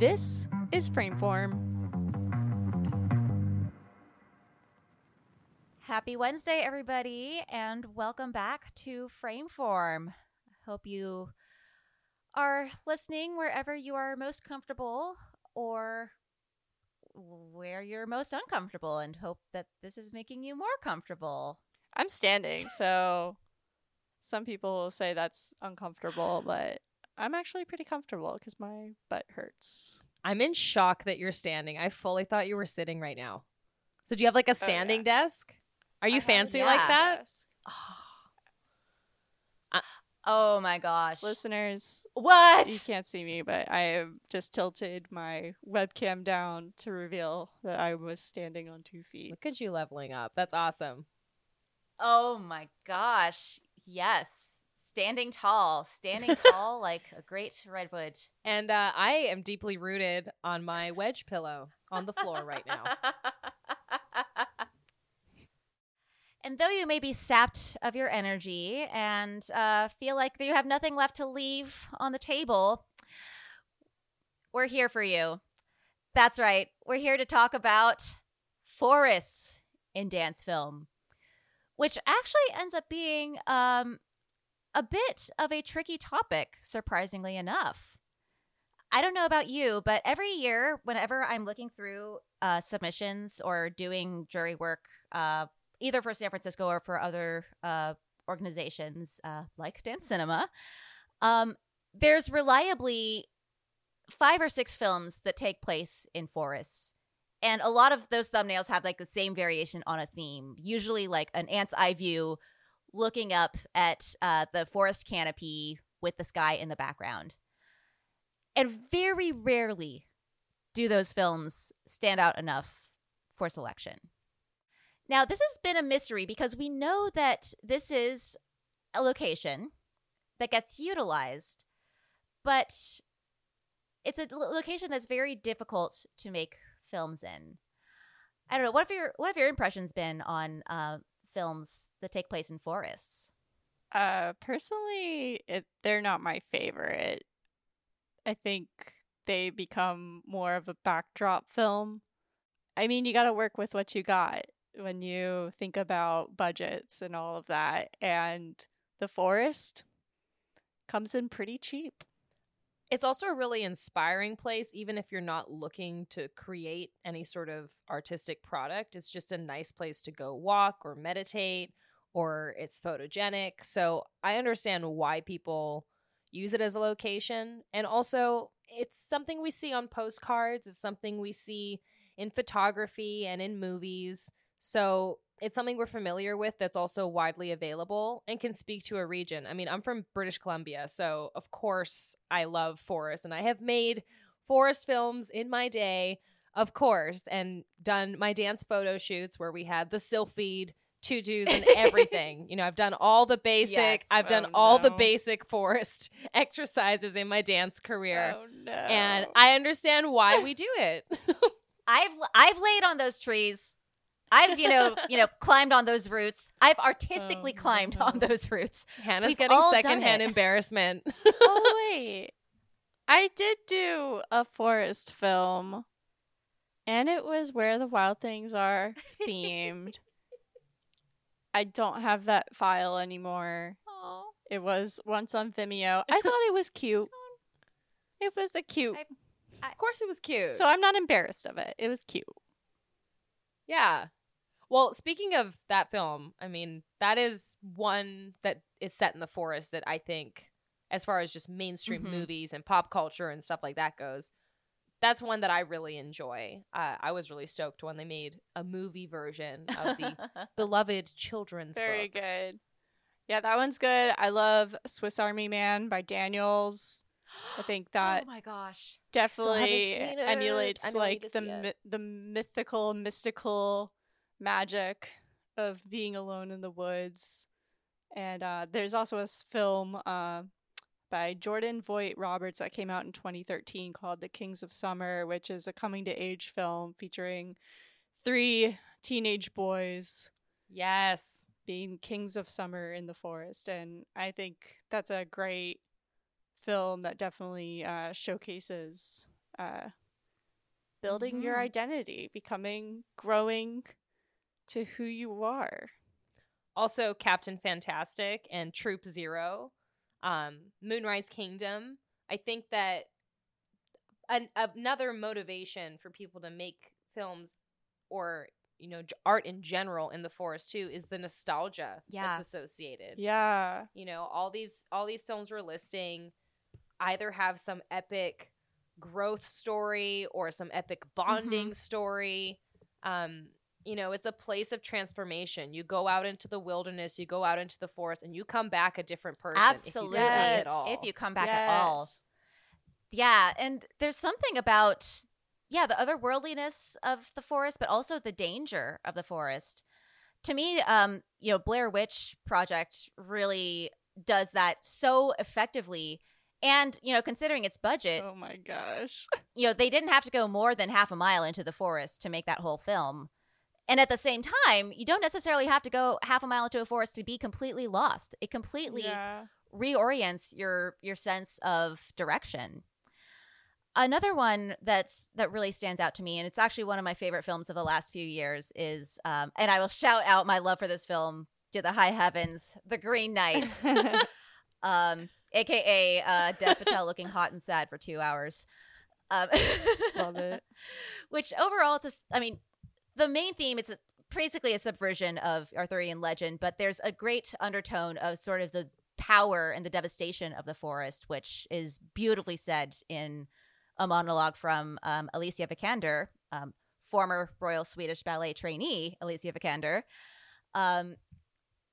This is Frameform. Happy Wednesday, everybody, and welcome back to Frameform. Hope you are listening wherever you are most comfortable or where you're most uncomfortable, and hope that this is making you more comfortable. I'm standing, so some people will say that's uncomfortable, but I'm actually pretty comfortable because my butt hurts. I'm in shock that you're standing. I fully thought you were sitting right now. So do you have like a oh, standing desk? Are you I have a fancy like that? desk. Ah. Oh my gosh. Listeners, What? you can't see me, but I have just tilted my webcam down to reveal that I was standing on two feet. Look at you leveling up. That's awesome. Oh my gosh. Yes. Standing tall. Standing tall like a great redwood. And uh, I am deeply rooted on my wedge pillow on the floor right now. And though you may be sapped of your energy and uh, feel like you have nothing left to leave on the table, we're here for you. That's right. We're here to talk about forests in dance film, which actually ends up being um, a bit of a tricky topic, surprisingly enough. I don't know about you, but every year, whenever I'm looking through uh, submissions or doing jury work, uh, either for San Francisco or for other uh, organizations uh, like Dance Cinema, um, there's reliably five or six films that take place in forests. And a lot of those thumbnails have like the same variation on a theme, usually like an ant's eye view looking up at uh, the forest canopy with the sky in the background. And very rarely do those films stand out enough for selection. Now, this has been a mystery because we know that this is a location that gets utilized, but it's a location that's very difficult to make films in. I don't know. What have your what have your impressions been on uh, films that take place in forests? Uh, personally, it, they're not my favorite. I think they become more of a backdrop film. I mean, you got to work with what you got when you think about budgets and all of that. And the forest comes in pretty cheap. It's also a really inspiring place, even if you're not looking to create any sort of artistic product. It's just a nice place to go walk or meditate, or it's photogenic. So I understand why people use it as a location. And also, it's something we see on postcards, it's something we see in photography and in movies. So it's something we're familiar with that's also widely available and can speak to a region. I mean, I'm from British Columbia, so of course I love forests and I have made forest films in my day, of course, and done my dance photo shoots where we had the sylphide tutus and everything. you know, I've done all the basic, Yes. I've done Oh, all the basic forest exercises in my dance career. Oh no! And I understand why we do it. I've I've laid on those trees. I've you know you know climbed on those roots. I've artistically Oh, climbed on those roots. Hannah's We've getting secondhand embarrassment. oh wait, I did do a forest film, and it was where the wild things are themed. I don't have that file anymore. Oh, It was once on Vimeo. I thought it was cute. It was a cute. of course, it was cute. So I'm not embarrassed of it. It was cute. Yeah. Well, speaking of that film, I mean, that is one that is set in the forest that I think, as far as just mainstream Mhm. movies and pop culture and stuff like that goes, that's one that I really enjoy. Uh, I was really stoked when they made a movie version of the beloved children's book. Very book. good. Yeah, that one's good. I love Swiss Army Man by Daniels. I think that oh my gosh. definitely emulates I know I need like the mi- the mythical, mystical magic of being alone in the woods. And uh, there's also a film uh, by Jordan Vogt-Roberts that came out in 2013 called The Kings of Summer, which is a coming to age film featuring three teenage boys Yes. being kings of summer in the forest. And I think that's a great film that definitely uh, showcases uh, building your Mhm. identity, becoming, growing to who you are. Also, Captain Fantastic and Troop Zero, um, Moonrise Kingdom. I think that an- another motivation for people to make films or you know art in general in the forest too is the nostalgia Yeah. that's associated. Yeah. You know, all these all these films we're listing either have some epic growth story or some epic bonding story. Um, you know, it's a place of transformation. You go out into the wilderness, you go out into the forest, and you come back a different person. Absolutely. If you, come back Yes. at all. If you come back at all. Yes. Yeah, and there's something about yeah, the otherworldliness of the forest, but also the danger of the forest. To me, um, you know, Blair Witch Project really does that so effectively. And, you know, considering its budget, Oh my gosh. you know, they didn't have to go more than half a mile into the forest to make that whole film. And at the same time, you don't necessarily have to go half a mile into a forest to be completely lost. It completely Yeah. reorients your your sense of direction. Another one that's that really stands out to me, and it's actually one of my favorite films of the last few years, is um, and I will shout out my love for this film to the high heavens, The Green Knight, um, aka uh, Dev Patel looking hot and sad for two hours. Um, Love it. Which overall, it's just, I mean, the main theme, it's basically a subversion of Arthurian legend, but there's a great undertone of sort of the power and the devastation of the forest, which is beautifully said in a monologue from um, Alicia Vikander, um, former Royal Swedish Ballet trainee Alicia Vikander, um,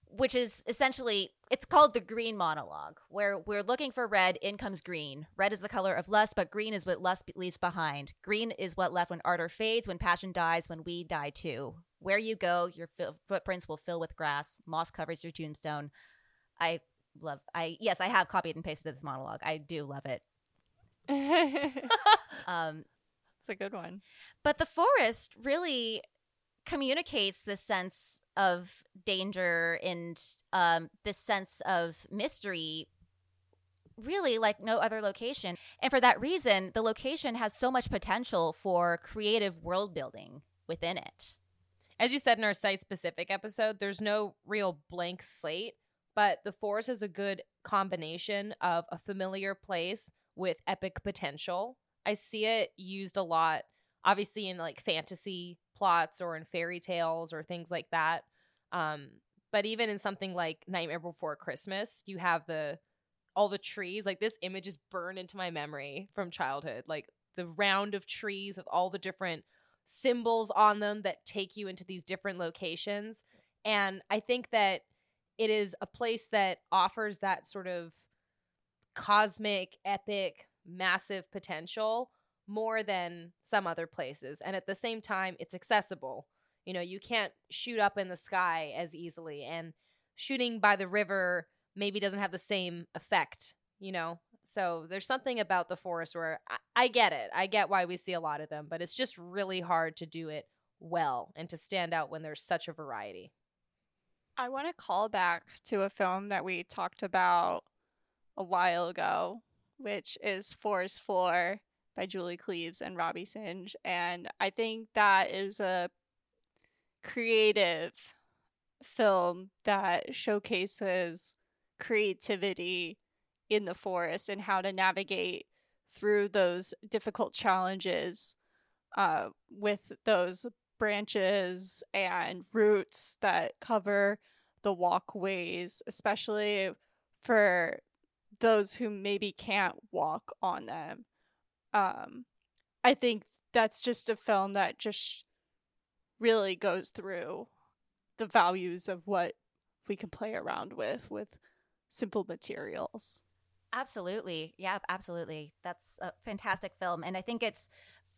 which is essentially it's called the green monologue, where we're looking for red, in comes green. Red is the color of lust, but green is what lust leaves behind. Green is what left when ardor fades, when passion dies, when we die too. Where you go, your fi- footprints will fill with grass. Moss covers your tombstone. I love. I yes, I have copied and pasted this monologue. I do love it. um it's a good one. But the forest really communicates this sense of danger and um, this sense of mystery really like no other location. And for that reason, the location has so much potential for creative world building within it. As you said in our site specific episode, there's no real blank slate, but the forest is a good combination of a familiar place with epic potential. I see it used a lot, obviously, in like fantasy plots or in fairy tales or things like that. Um, but even in something like Nightmare Before Christmas, you have the all the trees. Like this image is burned into my memory from childhood. Like the round of trees with all the different symbols on them that take you into these different locations. And I think that it is a place that offers that sort of cosmic, epic, massive potential more than some other places. And at the same time, it's accessible. You know, you can't shoot up in the sky as easily, and shooting by the river maybe doesn't have the same effect, you know? So there's something about the forest where I, I get it. I get why we see a lot of them, but it's just really hard to do it well and to stand out when there's such a variety. I want to call back to a film that we talked about a while ago, which is Forest Floor by Julie Cleaves and Robbie Synge. And I think that is a creative film that showcases creativity in the forest and how to navigate through those difficult challenges uh, with those branches and roots that cover the walkways, especially for those who maybe can't walk on them. Um, I think that's just a film that just really goes through the values of what we can play around with with simple materials. Absolutely. Yeah, absolutely. That's a fantastic film. And I think it's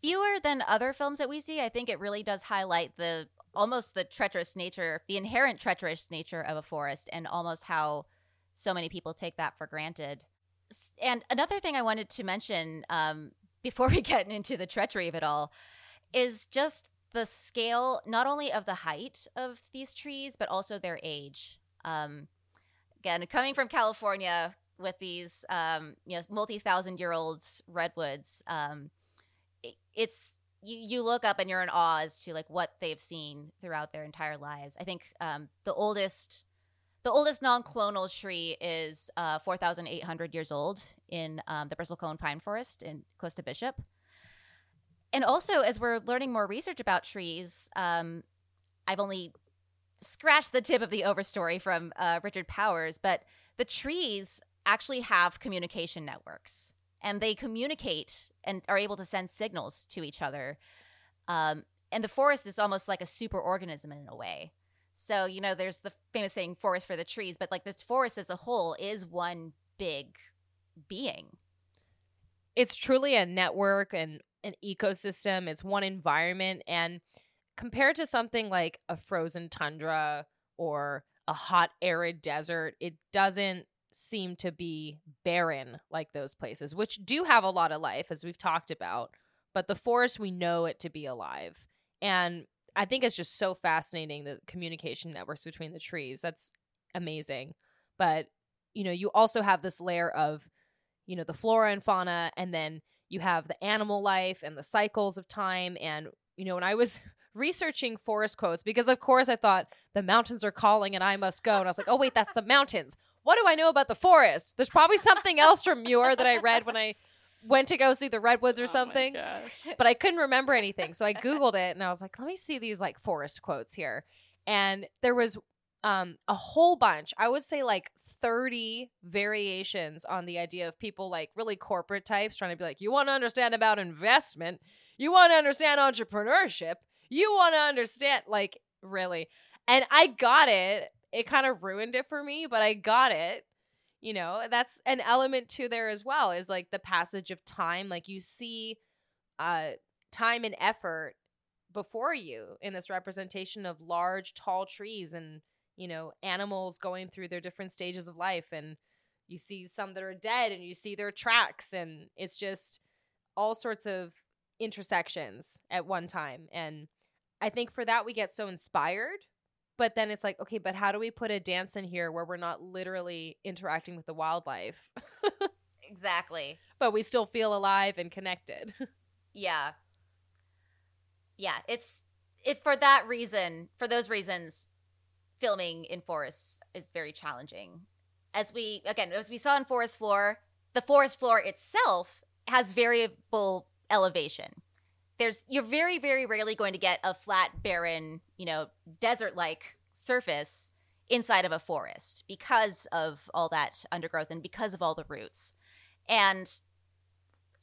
fewer than other films that we see. I think it really does highlight the almost the treacherous nature, the inherent treacherous nature of a forest and almost how so many people take that for granted. And another thing I wanted to mention um, before we get into the treachery of it all is just the scale, not only of the height of these trees, but also their age. Um, again, coming from California with these, um, you know, multi-thousand year old redwoods, um, i- it's you you look up and you're in awe as to like what they've seen throughout their entire lives. I think um, the oldest the oldest non-clonal tree is uh, 4,800 years old in um, the bristlecone pine forest in close to Bishop. And also, as we're learning more research about trees, um, I've only scratched the tip of the overstory from uh, Richard Powers, but the trees actually have communication networks and they communicate and are able to send signals to each other. Um, and the forest is almost like a super organism in a way. So, you know, there's the famous saying forest for the trees, but like the forest as a whole is one big being. it's truly a network and an ecosystem. It's one environment. And compared to something like a frozen tundra or a hot, arid desert, it doesn't seem to be barren like those places, which do have a lot of life, as we've talked about. But the forest, we know it to be alive. And I think it's just so fascinating the communication networks between the trees. That's amazing. But, you know, you also have this layer of you know the flora and fauna and then you have the animal life and the cycles of time and you know when i was researching forest quotes because of course i thought the mountains are calling and i must go and i was like oh wait that's the mountains what do i know about the forest there's probably something else from muir that i read when i went to go see the redwoods or Oh something but I couldn't remember anything. So I Googled it and I was like, let me see these like forest quotes here. And there was um a whole bunch. I would say like 30 variations on the idea of people like really corporate types trying to be like, you want to understand about investment, you want to understand entrepreneurship, you want to understand like really. And I got it. It kind of ruined it for me, but I got it you know that's an element to there as well is like the passage of time like you see uh time and effort before you in this representation of large tall trees and you know animals going through their different stages of life and you see some that are dead and you see their tracks and it's just all sorts of intersections at one time and i think for that we get so inspired but then it's like okay but how do we put a dance in here where we're not literally interacting with the wildlife Exactly. but we still feel alive and connected Yeah. Yeah, it's it for that reason, for those reasons, filming in forests is very challenging. As we again, as we saw in Forest Floor, the forest floor itself has variable elevation. There's you're very very rarely going to get a flat barren, you know, desert-like surface inside of a forest because of all that undergrowth and because of all the roots. And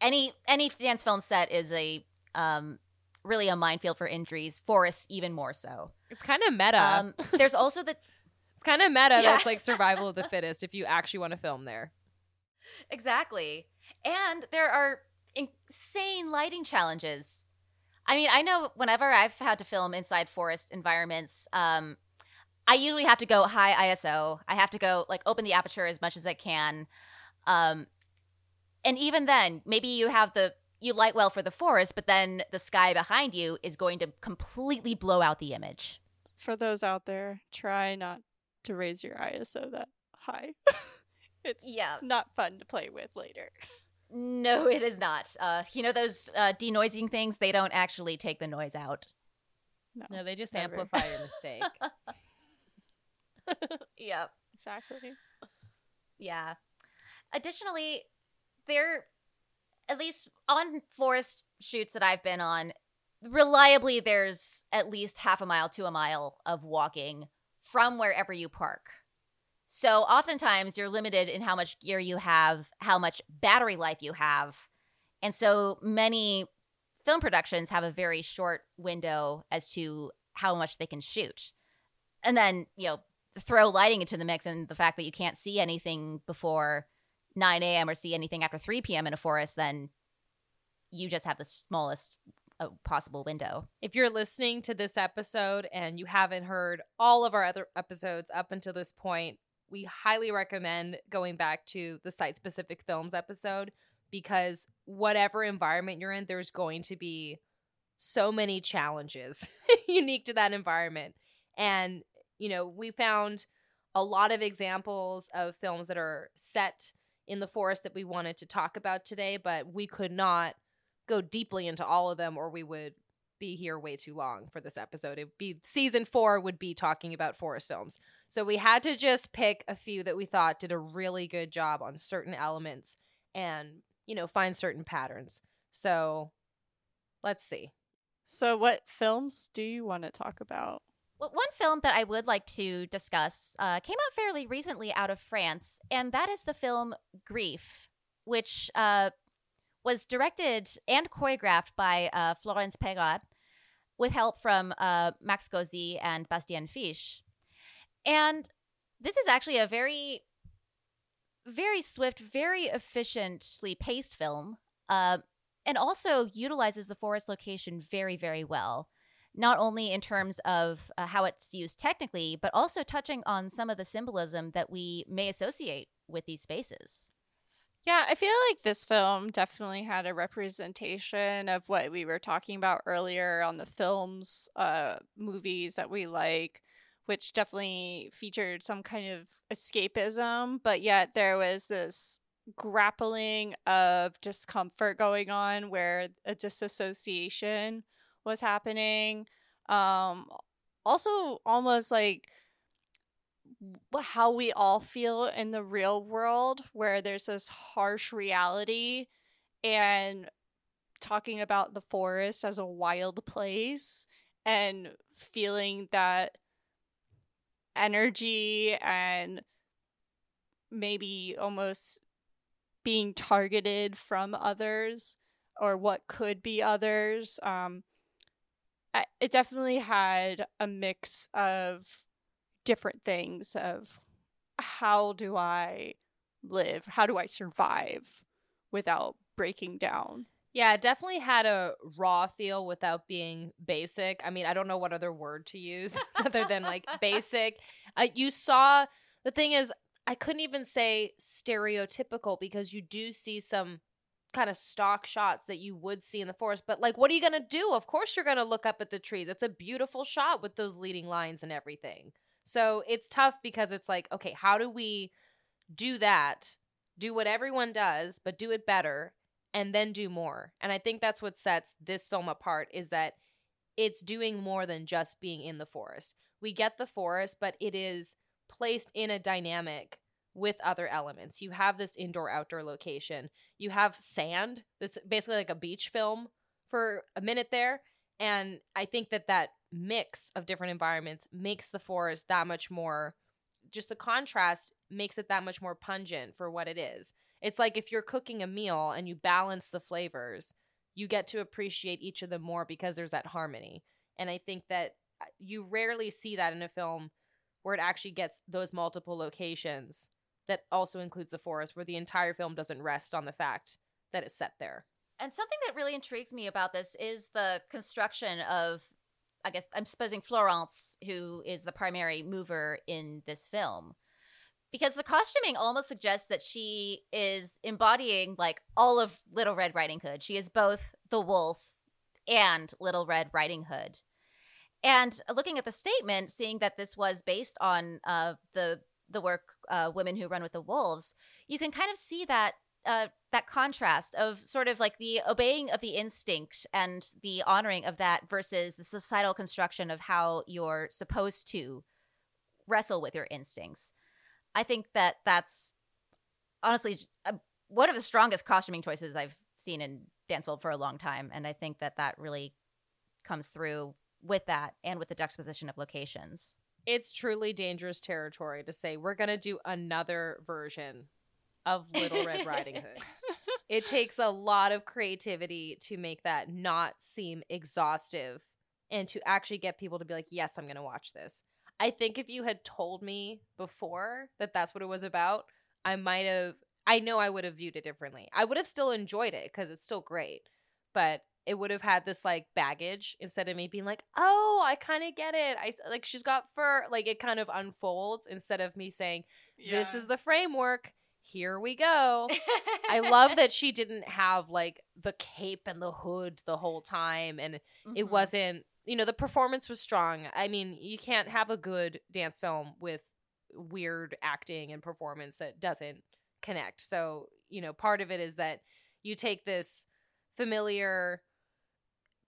any any dance film set is a um really a minefield for injuries forests even more so it's kind of meta um there's also the it's kind of meta Yeah. that's like survival of the fittest if you actually want to film there exactly and there are insane lighting challenges i mean i know whenever i've had to film inside forest environments um i usually have to go high iso i have to go like open the aperture as much as i can um and even then maybe you have the you light well for the forest but then the sky behind you is going to completely blow out the image For those out there, try not to raise your ISO that high. it's yeah not fun to play with later. no it is not uh you know those uh denoising things they don't actually take the noise out No, no they just Never. amplify your mistake yep exactly. Yeah. Additionally, there, at least on forest shoots that I've been on, reliably there's at least half a mile to a mile of walking from wherever you park. So oftentimes you're limited in how much gear you have, how much battery life you have. And so many film productions have a very short window as to how much they can shoot. And then, you know, throw lighting into the mix and the fact that you can't see anything before 9 a.m. or see anything after 3 p.m. in a forest, then you just have the smallest uh, possible window. if you're listening to this episode and you haven't heard all of our other episodes up until this point, we highly recommend going back to the site specific films episode because whatever environment you're in, there's going to be so many challenges unique to that environment. And, you know, we found a lot of examples of films that are set in the forest that we wanted to talk about today, but we could not go deeply into all of them or we would be here way too long for this episode. It'd be season four would be talking about forest films. So we had to just pick a few that we thought did a really good job on certain elements and, you know, find certain patterns. So let's see. So, what films do you want to talk about? Well, one film that I would like to discuss uh, came out fairly recently out of France, and that is the film Grief, which uh, was directed and choreographed by uh, Florence Peyrard with help from uh, Max Gozy and Bastien Fiche. And this is actually a very, very swift, very efficiently paced film, uh, and also utilizes the forest location very, very well. Not only in terms of uh, how it's used technically, but also touching on some of the symbolism that we may associate with these spaces. Yeah, I feel like this film definitely had a representation of what we were talking about earlier on the films, uh, movies that we like, which definitely featured some kind of escapism, but yet there was this grappling of discomfort going on where a disassociation was happening. Um, also, almost like how we all feel in the real world where there's this harsh reality and talking about the forest as a wild place and feeling that energy and maybe almost being targeted from others or what could be others um it definitely had a mix of different things of how do I live? How do I survive without breaking down? Yeah, it definitely had a raw feel without being basic. I mean, I don't know what other word to use other than like basic. Uh, you saw the thing is, I couldn't even say stereotypical because you do see some kind of stock shots that you would see in the forest. But like, what are you going to do? Of course, you're going to look up at the trees. It's a beautiful shot with those leading lines and everything. So it's tough because it's like, okay, how do we do that? Do what everyone does, but do it better and then do more. And I think that's what sets this film apart is that it's doing more than just being in the forest. We get the forest, but it is placed in a dynamic with other elements. You have this indoor outdoor location. You have sand. That's basically like a beach film for a minute there. And I think that that mix of different environments makes the forest that much more just the contrast makes it that much more pungent for what it is. It's like if you're cooking a meal and you balance the flavors, you get to appreciate each of them more because there's that harmony. And I think that uh, you rarely see that in a film where it actually gets those multiple locations that also includes the forest where the entire film doesn't rest on the fact that it's set there. And something that really intrigues me about this is the construction of I guess I'm supposing Florence, who is the primary mover in this film. Because the costuming almost suggests that she is embodying like all of Little Red Riding Hood. She is both the wolf and Little Red Riding Hood. And looking at the statement, seeing that this was based on uh, the the work uh, "Women Who Run with the Wolves," you can kind of see that uh, that contrast of sort of like the obeying of the instinct and the honoring of that versus the societal construction of how you're supposed to wrestle with your instincts. I think that that's honestly uh, one of the strongest costuming choices I've seen in dance film for a long time, and I think that that really comes through with that and with the juxtaposition of locations. It's truly dangerous territory to say we're going to do another version of Little Red Riding Hood. it takes a lot of creativity to make that not seem exhaustive and to actually get people to be like, yes, I'm going to watch this. I think if you had told me before that that's what it was about, I might have, I know I would have viewed it differently. I would have still enjoyed it because it's still great, but it would have had this like baggage instead of me being like, oh, I kind of get it. I like, she's got fur. Like it kind of unfolds instead of me saying, this yeah. is the framework here we go. I love that she didn't have like the cape and the hood the whole time and mm-hmm. it wasn't, you know, the performance was strong. I mean, you can't have a good dance film with weird acting and performance that doesn't connect. So, you know, part of it is that you take this familiar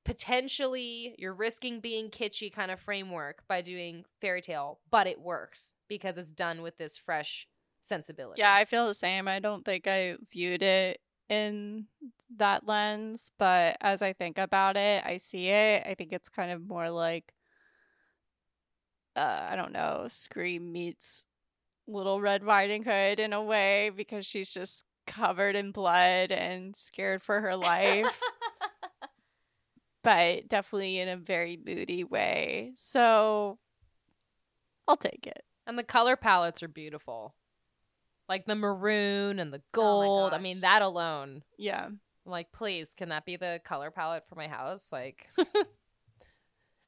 potentially you're risking being kitschy kind of framework by doing fairy tale, but it works because it's done with this fresh sensibility. Yeah, I feel the same. I don't think I viewed it in that lens, but as I think about it, I see it. I think it's kind of more like uh I don't know, Scream meets Little Red Riding Hood in a way because she's just covered in blood and scared for her life. but definitely in a very moody way. So I'll take it. And the color palettes are beautiful. Like the maroon and the Oh gold. I mean, that alone. Yeah. I'm like, please, can that be the color palette for my house? Like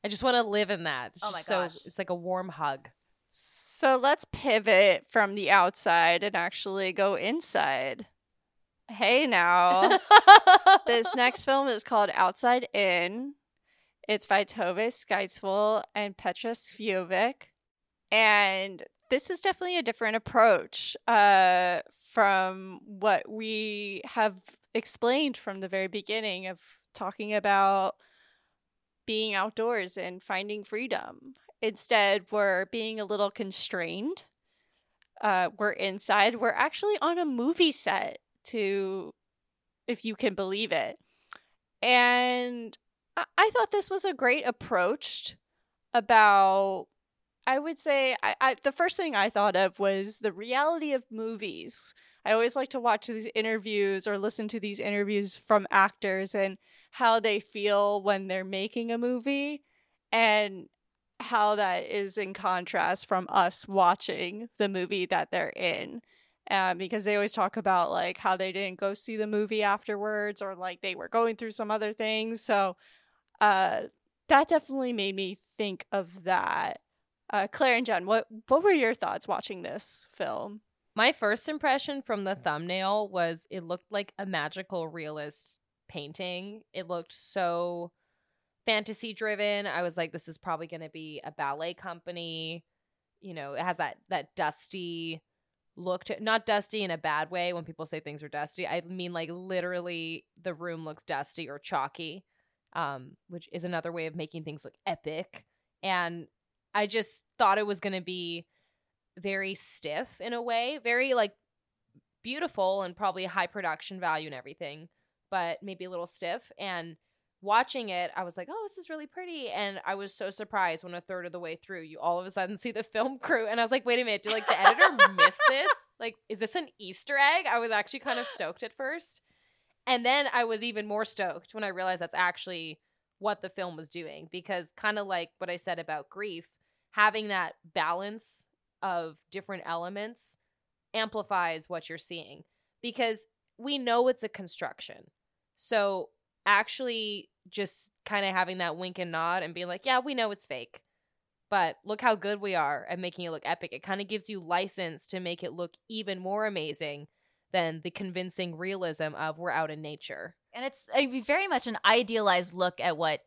I just want to live in that. It's Oh my just so gosh. it's like a warm hug. So let's pivot from the outside and actually go inside. Hey now. this next film is called Outside In. It's by Tove Skeidsvoll and Petra Sjövik. And this is definitely a different approach uh, from what we have explained from the very beginning of talking about being outdoors and finding freedom. Instead, we're being a little constrained. Uh, we're inside. We're actually on a movie set, to if you can believe it. And I, I thought this was a great approach about. I would say I, I the first thing I thought of was the reality of movies. I always like to watch these interviews or listen to these interviews from actors and how they feel when they're making a movie and how that is in contrast from us watching the movie that they're in. Um, because they always talk about like how they didn't go see the movie afterwards or like they were going through some other things. So uh, that definitely made me think of that. Uh, Claire and Jen, what what were your thoughts watching this film? My first impression from the thumbnail was it looked like a magical realist painting. It looked so fantasy driven. I was like, this is probably going to be a ballet company. You know, it has that that dusty look to not dusty in a bad way when people say things are dusty. I mean like literally the room looks dusty or chalky. Um, which is another way of making things look epic. And I just thought it was going to be very stiff in a way, very like beautiful and probably high production value and everything, but maybe a little stiff. And watching it, I was like, oh, this is really pretty. And I was so surprised when a third of the way through, you all of a sudden see the film crew. And I was like, wait a minute, did like the editor miss this? Like, is this an Easter egg? I was actually kind of stoked at first. And then I was even more stoked when I realized that's actually what the film was doing because kind of like what I said about grief, having that balance of different elements amplifies what you're seeing because we know it's a construction. So actually just kind of having that wink and nod and being like, yeah, we know it's fake. But look how good we are at making it look epic. It kind of gives you license to make it look even more amazing than the convincing realism of we're out in nature. And it's very much an idealized look at what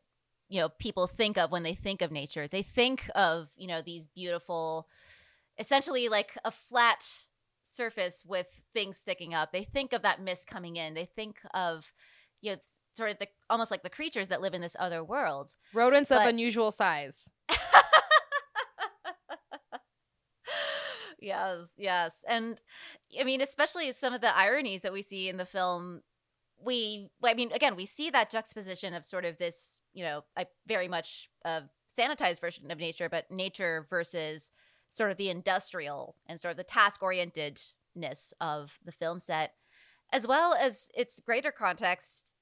you know people think of when they think of nature. They think of you know these beautiful, essentially like a flat surface with things sticking up. They think of that mist coming in. They think of you know sort of the almost like the creatures that live in this other world. Rodents of unusual size. yes, yes. And I mean, especially some of the ironies that we see in the film. We, I mean, again, we see that juxtaposition of sort of this, you know, a very much a sanitized version of nature, but nature versus sort of the industrial and sort of the task orientedness of the film set, as well as its greater context,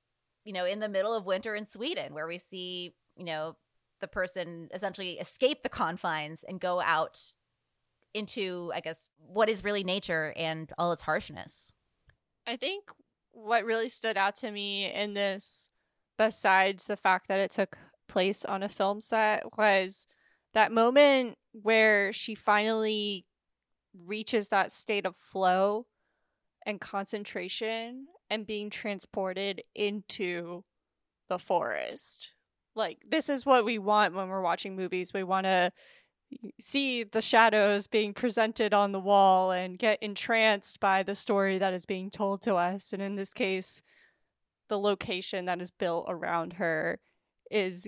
you know, in the middle of winter in Sweden, where we see, you know, the person essentially escape the confines and go out into, I guess, what is really nature and all its harshness. I think what really stood out to me in this, besides the fact that it took place on a film set, was that moment where she finally reaches that state of flow and concentration and being transported into the forest. Like, this is what we want when we're watching movies. We want to see the shadows being presented on the wall and get entranced by the story that is being told to us. And in this case, the location that is built around her is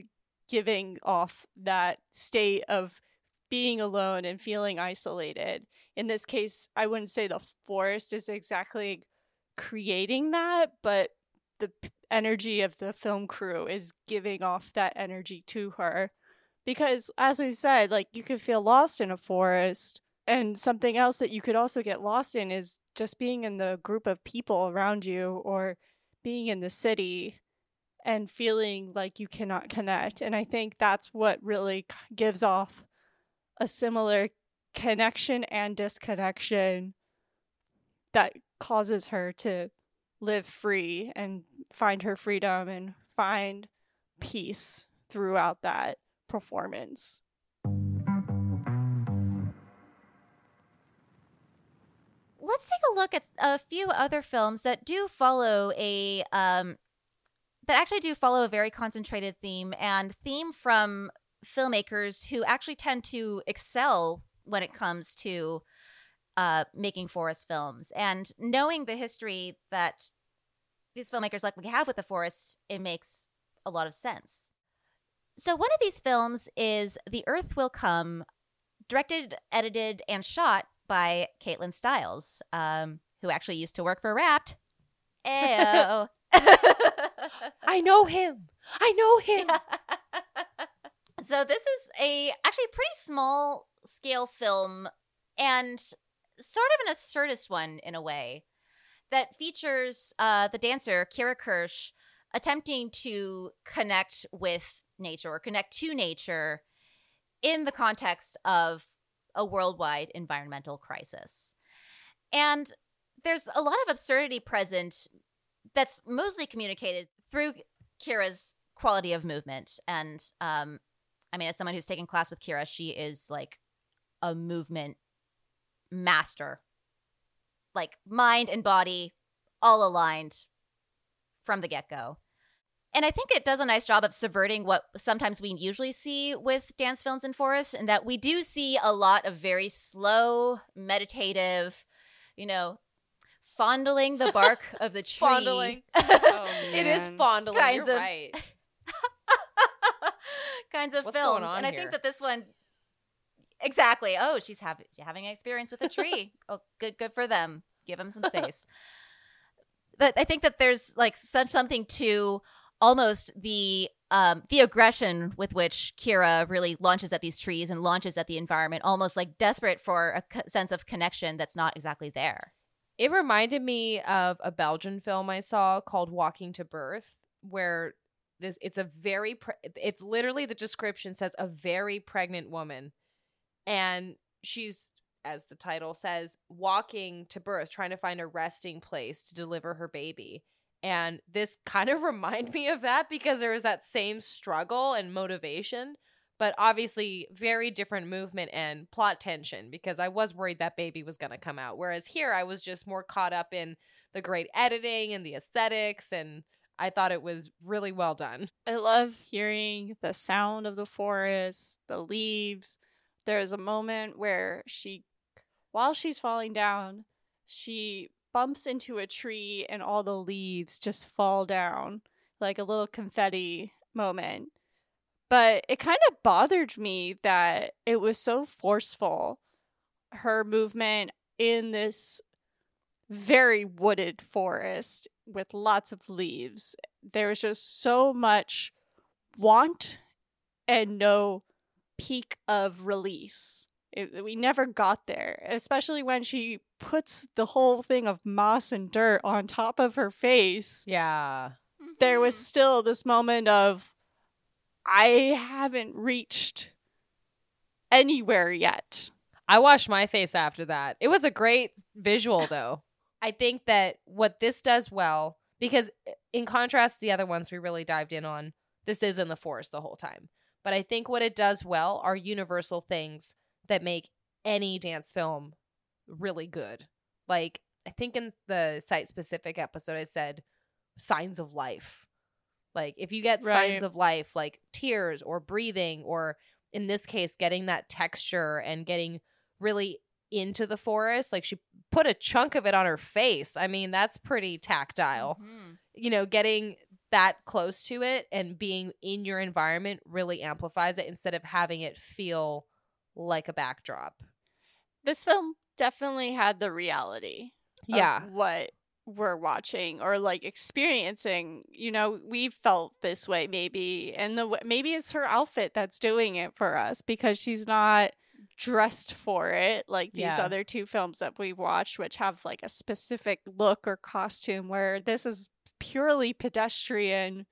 giving off that state of being alone and feeling isolated. In this case, I wouldn't say the forest is exactly creating that, but the energy of the film crew is giving off that energy to her. Because, as we said, like you could feel lost in a forest. And something else that you could also get lost in is just being in the group of people around you or being in the city and feeling like you cannot connect. And I think that's what really gives off a similar connection and disconnection that causes her to live free and find her freedom and find peace throughout that performance. let's take a look at a few other films that do follow a um that actually do follow a very concentrated theme and theme from filmmakers who actually tend to excel when it comes to uh making forest films and knowing the history that these filmmakers likely have with the forest it makes a lot of sense so one of these films is the earth will come directed edited and shot by Caitlin Stiles, um, who actually used to work for Rapt. Ew. I know him. I know him. so this is a actually pretty small scale film and sort of an absurdist one in a way that features uh, the dancer Kira Kirsch attempting to connect with nature or connect to nature in the context of a worldwide environmental crisis. And there's a lot of absurdity present that's mostly communicated through Kira's quality of movement. And um, I mean, as someone who's taken class with Kira, she is like a movement master, like mind and body all aligned from the get go. And I think it does a nice job of subverting what sometimes we usually see with dance films in forests, and that we do see a lot of very slow, meditative, you know, fondling the bark of the tree. Fondling. Oh, It is fondling. Kinds You're of- right. kinds of What's going films. on and I here? think that this one exactly. Oh, she's having having an experience with a tree. oh, good good for them. Give them some space. but I think that there's like some, something to almost the um the aggression with which Kira really launches at these trees and launches at the environment, almost like desperate for a co- sense of connection that's not exactly there. It reminded me of a Belgian film I saw called Walking to Birth, where this it's a very pre- it's literally the description says a very pregnant woman, and she's as the title says walking to birth, trying to find a resting place to deliver her baby. And this kind of reminded me of that because there was that same struggle and motivation, but obviously very different movement and plot tension because I was worried that baby was going to come out. Whereas here I was just more caught up in the great editing and the aesthetics and I thought it was really well done. I love hearing the sound of the forest, the leaves. There's a moment where she, while she's falling down, she bumps into a tree and all the leaves just fall down like a little confetti moment. But it kind of bothered me that it was so forceful, her movement in this very wooded forest with lots of leaves. There was just so much want and no peak of release. It, we never got there, especially when she puts the whole thing of moss and dirt on top of her face. Yeah. There was mm-hmm. still this moment of, I haven't reached anywhere yet. I washed my face after that. It was a great visual, though. I think that what this does well, because uh, in contrast to the other ones we really dived in on, this is in the forest the whole time. But I think what it does well are universal things that make any dance film really good. Like, I think in the site specific episode, I said signs of life. Like, if you get signs of life, like tears or breathing, or in this case, getting that texture and getting really into the forest. Like she put a chunk of it on her face. I mean, that's pretty tactile. Mhm. you know, getting that close to it and being in your environment really amplifies it instead of having it feel like a backdrop. This film definitely had the reality. of Yeah. what we're watching or like experiencing. You know, we felt this way maybe, and the maybe it's her outfit that's doing it for us because she's not dressed for it like these Yeah. other two films that we've watched which have like a specific look or costume where this is purely pedestrian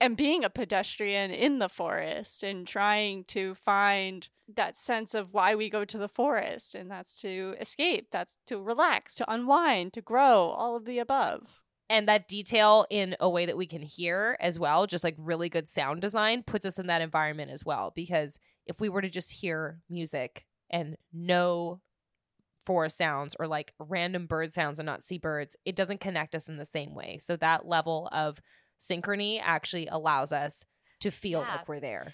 and being a pedestrian in the forest and trying to find that sense of why we go to the forest and that's to escape that's to relax to unwind to grow all of the above. And that detail in a way that we can hear as well just like really good sound design puts us in that environment as well because if we were to just hear music and no forest sounds or like random bird sounds and not see birds it doesn't connect us in the same way. So that level of synchrony actually allows us to feel Yeah. like we're there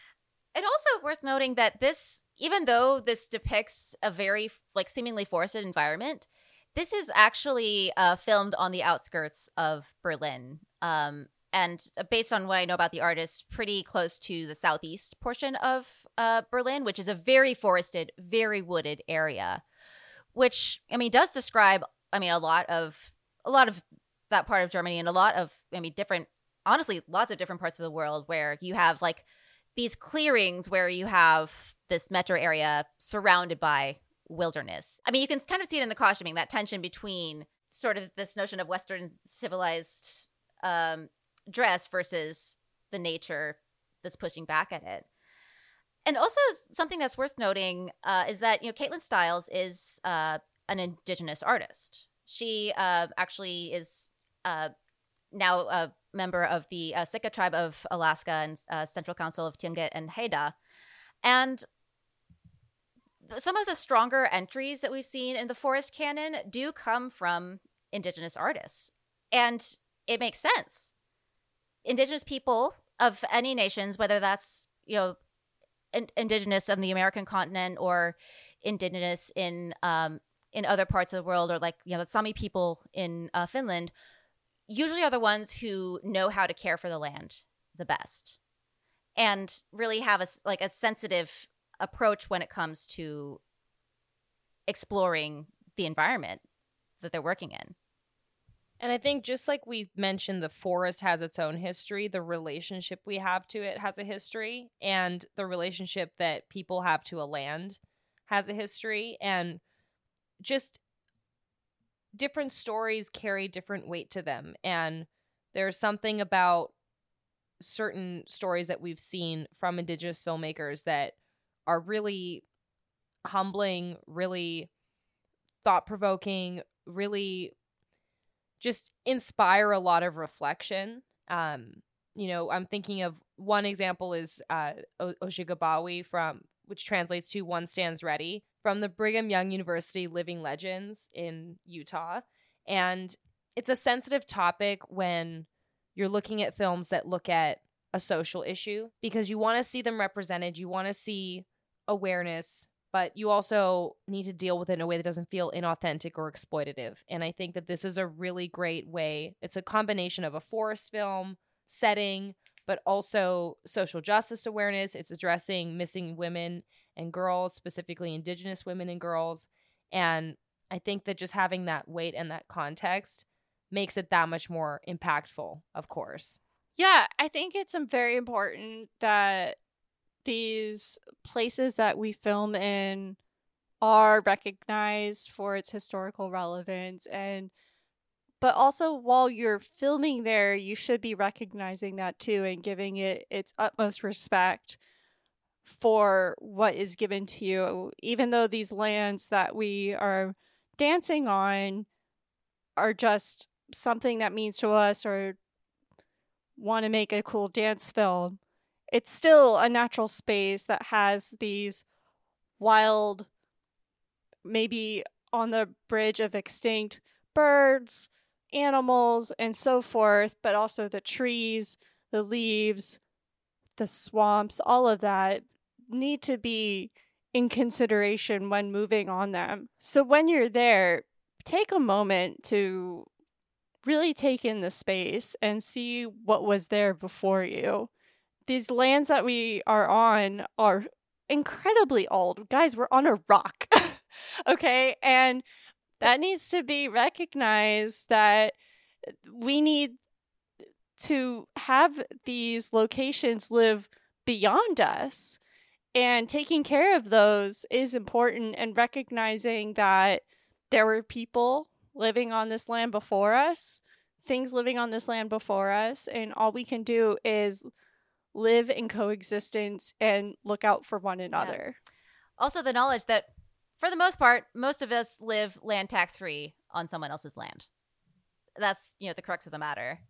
And also worth noting that this, even though this depicts a very like seemingly forested environment, this is actually uh, filmed on the outskirts of Berlin. Um, and based on what I know about the artist, pretty close to the southeast portion of uh, Berlin, which is a very forested, very wooded area. Which I mean does describe, I mean, a lot of a lot of that part of Germany and a lot of, I mean, different, honestly, lots of different parts of the world where you have like these clearings where you have this metro area surrounded by wilderness. I mean, you can kind of see it in the costuming, that tension between sort of this notion of Western civilized um, dress versus the nature that's pushing back at it. And also, something that's worth noting uh, is that, you know, Caitlin Stiles is uh, an indigenous artist. She uh, actually is uh, now a member of the uh, tribe of Alaska and uh, Central Council of Tlingit and Haida. And some of the stronger entries that we've seen in the forest canon do come from indigenous artists. And it makes sense. Indigenous people of any nations, whether that's, you know, in- indigenous on the American continent or indigenous in um, in other parts of the world, or like you know the Sami people in uh, Finland, usually are the ones who know how to care for the land the best, and really have a like a sensitive approach when it comes to exploring the environment that they're working in. And I think just like we mentioned, the forest has its own history, the relationship we have to it has a history, and the relationship that people have to a land has a history. And just different stories carry different weight to them. And there's something about certain stories that we've seen from Indigenous filmmakers that are really humbling, really thought provoking, really just inspire a lot of reflection. Um, you know, I'm thinking of one example is uh, o- Ojibwawi from which translates to "One Stands Ready" from the Brigham Young University Living Legends in Utah, and it's a sensitive topic when you're looking at films that look at a social issue because you want to see them represented, you want to see awareness, but you also need to deal with it in a way that doesn't feel inauthentic or exploitative. And I think that this is a really great way. It's a combination of a forest film setting, but also social justice awareness. It's addressing missing women and girls, specifically Indigenous women and girls. And I think that just having that weight and that context makes it that much more impactful, of course. Yeah, I think it's very important that these places that we film in are recognized for its historical relevance and but also while you're filming there you should be recognizing that too and giving it its utmost respect for what is given to you even though these lands that we are dancing on are just something that means to us or want to make a cool dance film. It's still a natural space that has these wild maybe on the bridge of extinct birds animals and so forth but also the trees the leaves the swamps all of that need to be in consideration when moving on them so when you're there take a moment to really take in the space and see what was there before you. These lands that we are on are incredibly old. Guys, we're on a rock. okay? And that needs to be recognized that we need to have these locations live beyond us. And taking care of those is important and recognizing that there were people living on this land before us, things living on this land before us, and all we can do is live in coexistence and look out for one another. Yeah. Also, the knowledge that for the most part, most of us live land tax free on someone else's land. That's, you know, the crux of the matter.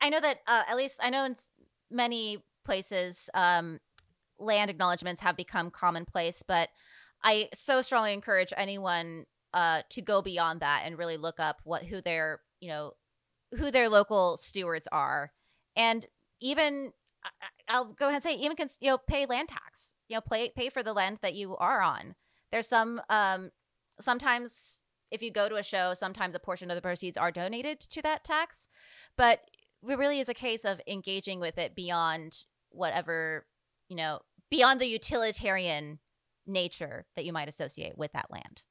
I know that, uh, at least I know in many places, um, land acknowledgments have become commonplace, but I so strongly encourage anyone uh, to go beyond that and really look up what who their you know who their local stewards are, and even I'll go ahead and say even you know pay land tax, you know pay pay for the land that you are on. There's some um sometimes if you go to a show, sometimes a portion of the proceeds are donated to that tax, but it really is a case of engaging with it beyond whatever you know beyond the utilitarian nature that you might associate with that land.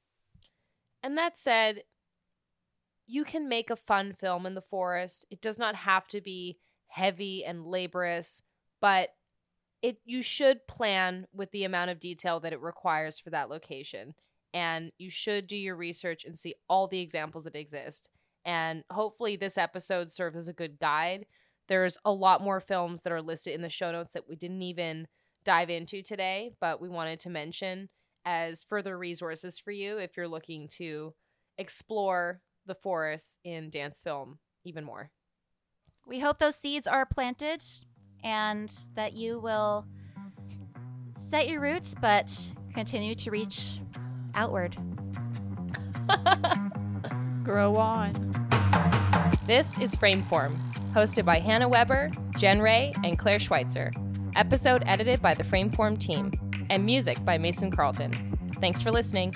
And that said, you can make a fun film in the forest. It does not have to be heavy and laborious, but it you should plan with the amount of detail that it requires for that location. And you should do your research and see all the examples that exist. And hopefully this episode serves as a good guide. There's a lot more films that are listed in the show notes that we didn't even dive into today, but we wanted to mention as further resources for you if you're looking to explore the forests in dance film even more. We hope those seeds are planted and that you will set your roots but continue to reach outward. Grow on. This is Frameform, hosted by Hannah Weber, Jen Ray, and Claire Schweitzer. Episode edited by the Frameform team and music by Mason Carlton. Thanks for listening.